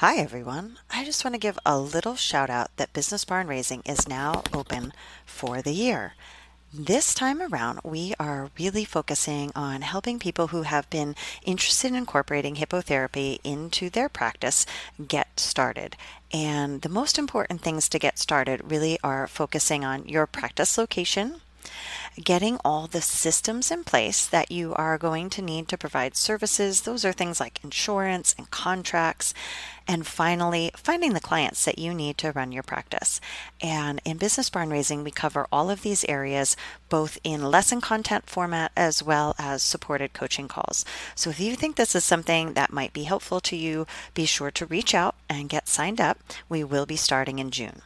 Hi, everyone. I just want to give a little shout out that Business Barn Raising is now open for the year. This time around, we are really focusing on helping people who have been interested in incorporating hippotherapy into their practice get started. And the most important things to get started really are focusing on your practice location, getting all the systems in place that you are going to need to provide services. Those are things like insurance and contracts. And finally, finding the clients that you need to run your practice. And in Business Barn Raising, we cover all of these areas both in lesson content format as well as supported coaching calls. So if you think this is something that might be helpful to you, be sure to reach out and get signed up. We will be starting in June.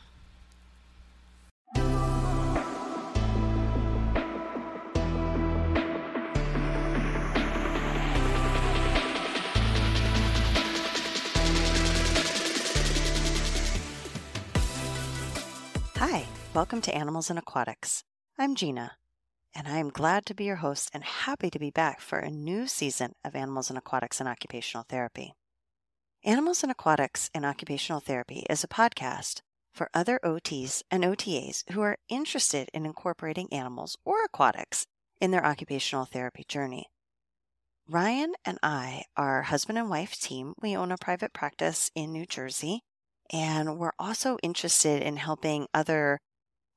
Welcome to Animals and Aquatics. I'm Gina, and I am glad to be your host and happy to be back for a new season of Animals and Aquatics and Occupational Therapy. Animals and Aquatics and Occupational Therapy is a podcast for other OTs and OTAs who are interested in incorporating animals or aquatics in their occupational therapy journey. Ryan and I are husband and wife team. We own a private practice in New Jersey and we're also interested in helping other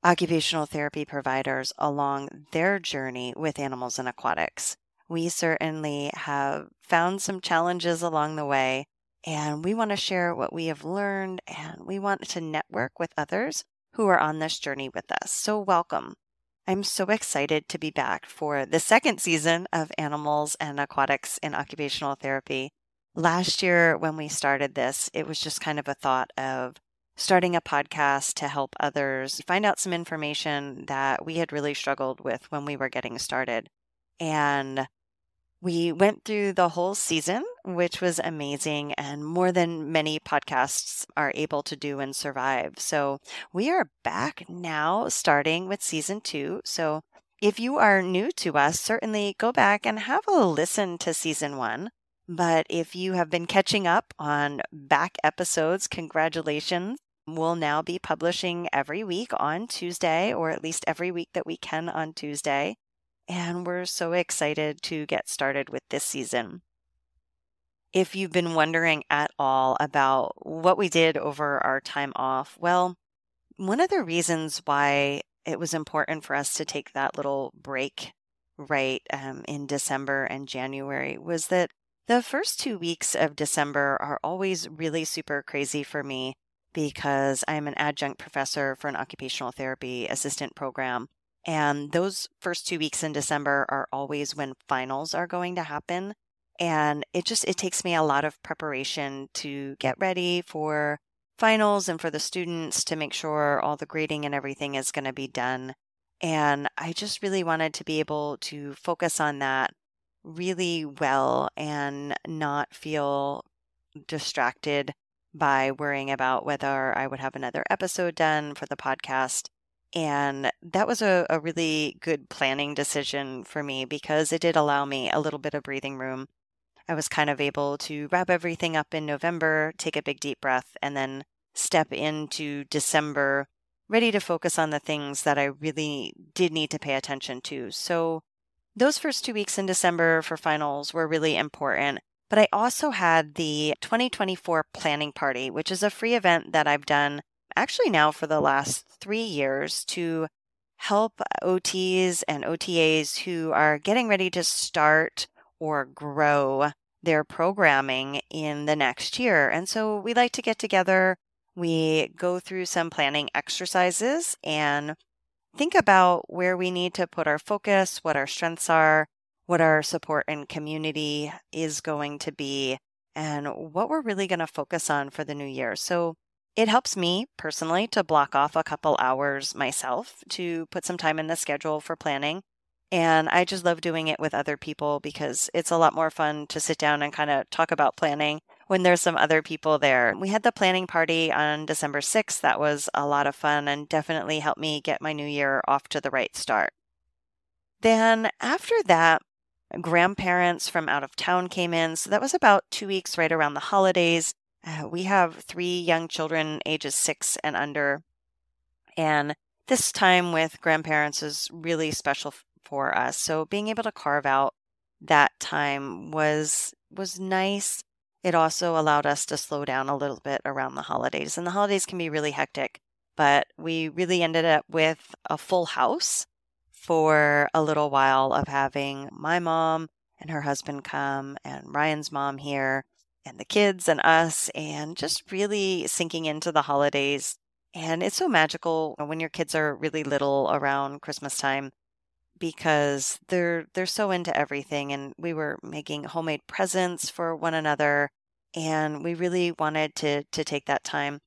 occupational therapy providers along their journey with animals and aquatics. We certainly have found some challenges along the way, and we want to share what we have learned and we want to network with others who are on this journey with us. So, welcome. I'm so excited to be back for the second season of Animals and Aquatics in Occupational Therapy. Last year, when we started this, it was just kind of a thought of starting a podcast to help others find out some information that we had really struggled with when we were getting started. And we went through the whole season, which was amazing and more than many podcasts are able to do and survive. So we are back now, starting with season two. So if you are new to us, certainly go back and have a listen to season one. But if you have been catching up on back episodes, congratulations. We'll now be publishing every week on Tuesday, or at least every week that we can on Tuesday. And we're so excited to get started with this season. If you've been wondering at all about what we did over our time off, well, one of the reasons why it was important for us to take that little break right um, in December and January was that the first two weeks of December are always really super crazy for me because I'm an adjunct professor for an occupational therapy assistant program. And those first two weeks in December are always when finals are going to happen. And it just, it takes me a lot of preparation to get ready for finals and for the students to make sure all the grading and everything is going to be done. And I just really wanted to be able to focus on that really well and not feel distracted by worrying about whether I would have another episode done for the podcast. And that was a, a really good planning decision for me because it did allow me a little bit of breathing room. I was kind of able to wrap everything up in November, take a big deep breath, and then step into December ready to focus on the things that I really did need to pay attention to. So those first two weeks in December for finals were really important. But I also had the 2024 planning party, which is a free event that I've done actually now for the last three years to help uh, OTs and OTAs who are getting ready to start or grow their programming in the next year. And so we like to get together, we go through some planning exercises, and think about where we need to put our focus, what our strengths are, what our support and community is going to be, and what we're really going to focus on for the new year. So it helps me personally to block off a couple hours myself to put some time in the schedule for planning. And I just love doing it with other people because it's a lot more fun to sit down and kind of talk about planning when there's some other people there. We had the planning party on December 6th. That was a lot of fun and definitely helped me get my new year off to the right start. Then after that, grandparents from out of town came in. So that was about two weeks right around the holidays. Uh, we have three young children, ages six and under. And this time with grandparents is really special for us. So being able to carve out that time was was nice. It also allowed us to slow down a little bit around the holidays. And the holidays can be really hectic, but we really ended up with a full house for a little while of having my mom and her husband come and Ryan's mom here and the kids and us and just really sinking into the holidays. And it's so magical when your kids are really little around Christmas time because they're they're so into everything and we were making homemade presents for one another and we really wanted to to take that time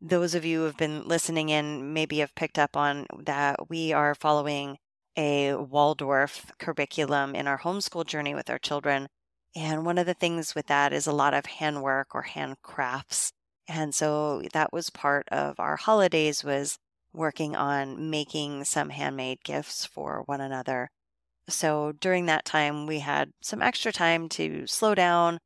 those of you who have been listening in maybe have picked up on that we are following a Waldorf curriculum in our homeschool journey with our children and one of the things with that is a lot of handwork or handcrafts and so that was part of our holidays was working on making some handmade gifts for one another. So during that time, we had some extra time to slow down,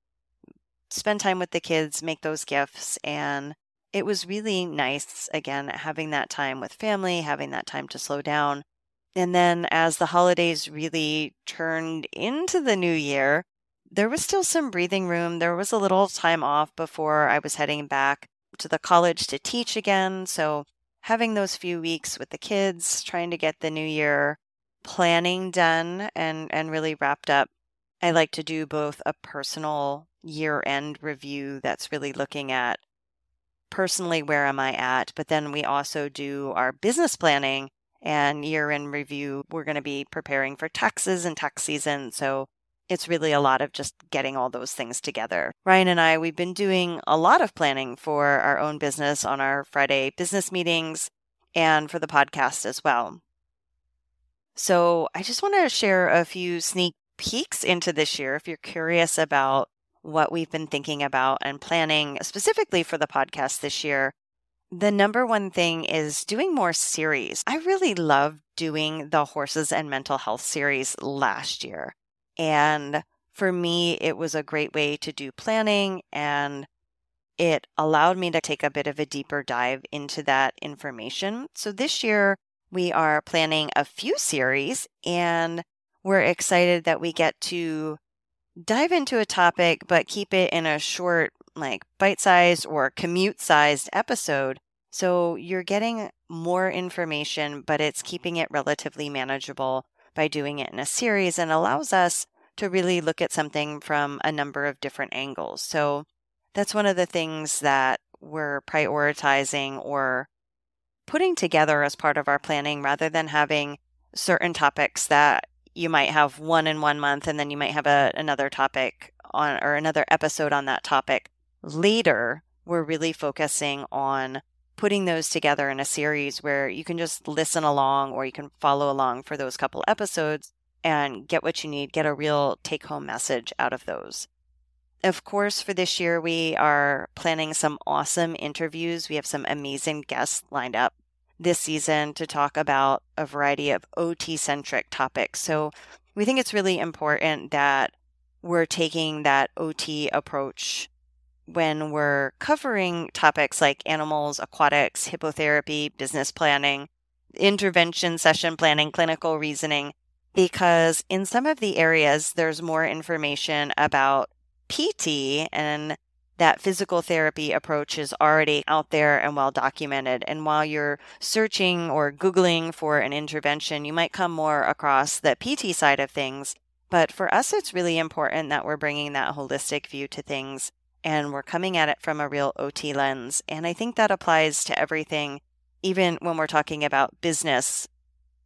spend time with the kids, make those gifts. And it was really nice, again, having that time with family, having that time to slow down. And then as the holidays really turned into the new year, there was still some breathing room. There was a little time off before I was heading back to the college to teach again. So having those few weeks with the kids, trying to get the new year planning done and, and really wrapped up. I like to do both a personal year end review that's really looking at personally where am I at, but then we also do our business planning and year in review. We're going to be preparing for taxes and tax season. So it's really a lot of just getting all those things together. Ryan and I, we've been doing a lot of planning for our own business on our Friday business meetings and for the podcast as well. So I just want to share a few sneak peeks into this year if you're curious about what we've been thinking about and planning specifically for the podcast this year. The number one thing is doing more series. I really loved doing the horses and mental health series last year. And for me, it was a great way to do planning and it allowed me to take a bit of a deeper dive into that information. So this year, we are planning a few series and we're excited that we get to dive into a topic, but keep it in a short, like bite sized or commute sized episode. So you're getting more information, but it's keeping it relatively manageable by doing it in a series and allows us to really look at something from a number of different angles. So that's one of the things that we're prioritizing or putting together as part of our planning rather than having certain topics that you might have one in one month and then you might have a, another topic on or another episode on that topic later we're really focusing on putting those together in a series where you can just listen along or you can follow along for those couple episodes and get what you need, get a real take home message out of those. Of course, for this year, we are planning some awesome interviews. We have some amazing guests lined up this season to talk about a variety of OT centric topics. So we think it's really important that we're taking that OT approach when we're covering topics like animals, aquatics, hippotherapy, business planning, intervention session planning, clinical reasoning, because in some of the areas, there's more information about PT and that physical therapy approach is already out there and well documented. And while you're searching or Googling for an intervention, you might come more across the PT side of things. But for us, it's really important that we're bringing that holistic view to things and we're coming at it from a real OT lens. And I think that applies to everything, even when we're talking about business.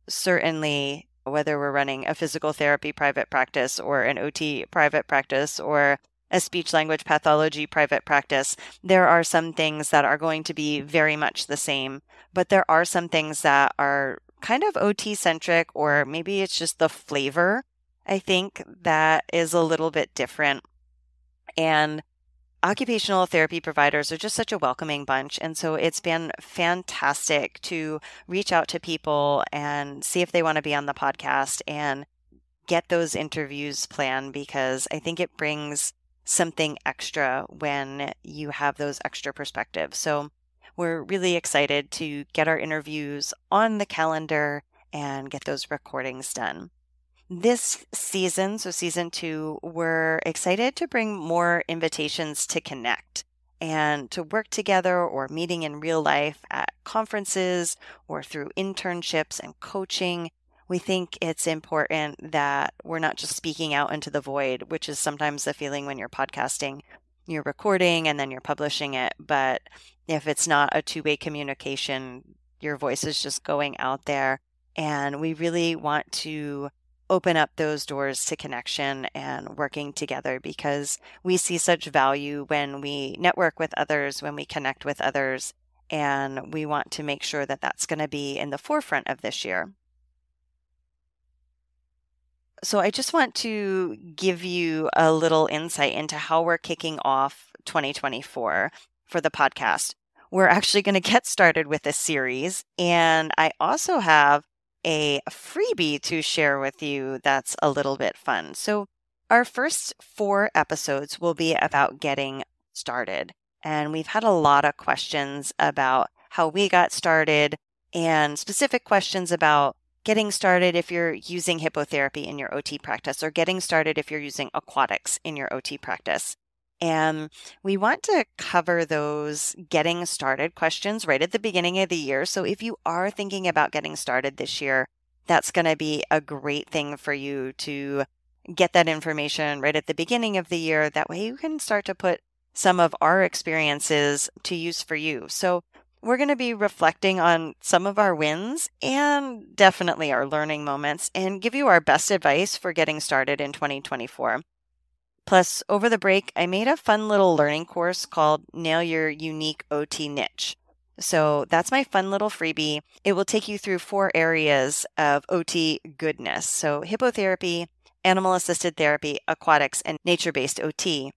Certainly, whether we're running a physical therapy private practice or an OT private practice or a speech language pathology private practice, there are some things that are going to be very much the same, but there are some things that are kind of OT centric, or maybe it's just the flavor, I think, that is a little bit different. And occupational therapy providers are just such a welcoming bunch. And so it's been fantastic to reach out to people and see if they want to be on the podcast and get those interviews planned because I think it brings something extra when you have those extra perspectives. So we're really excited to get our interviews on the calendar and get those recordings done. This season, so season two, we're excited to bring more invitations to connect and to work together or meeting in real life at conferences or through internships and coaching. We think it's important that we're not just speaking out into the void, which is sometimes the feeling when you're podcasting. You're recording and then you're publishing it. But if it's not a two way communication, your voice is just going out there. And we really want to open up those doors to connection and working together because we see such value when we network with others, when we connect with others, and we want to make sure that that's going to be in the forefront of this year. So, I just want to give you a little insight into how we're kicking off 2024 for the podcast. We're actually going to get started with a series, and I also have a freebie to share with you that's a little bit fun. So, our first four episodes will be about getting started. And we've had a lot of questions about how we got started and specific questions about getting started if you're using hippotherapy in your OT practice or getting started if you're using aquatics in your OT practice. And we want to cover those getting started questions right at the beginning of the year. So if you are thinking about getting started this year, that's going to be a great thing for you to get that information right at the beginning of the year. That way you can start to put some of our experiences to use for you. So we're going to be reflecting on some of our wins and definitely our learning moments and give you our best advice for getting started in 2024. Plus, over the break, I made a fun little learning course called Nail Your Unique OT Niche. So that's my fun little freebie. It will take you through four areas of OT goodness. So, hippotherapy, animal assisted therapy, aquatics, and nature based OT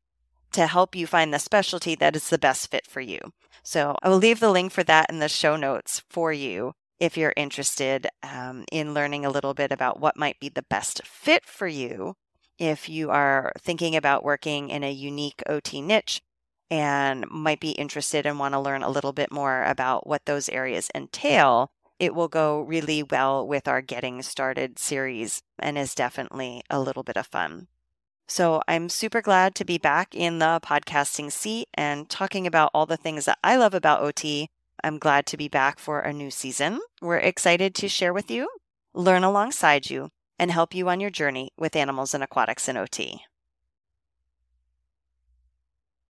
to help you find the specialty that is the best fit for you. So, I will leave the link for that in the show notes for you if you're interested um, in learning a little bit about what might be the best fit for you if you are thinking about working in a unique OT niche and might be interested and want to learn a little bit more about what those areas entail, it will go really well with our Getting Started series and is definitely a little bit of fun. So I'm super glad to be back in the podcasting seat and talking about all the things that I love about OT. I'm glad to be back for a new season. We're excited to share with you, learn alongside you, and help you on your journey with animals and aquatics and OT.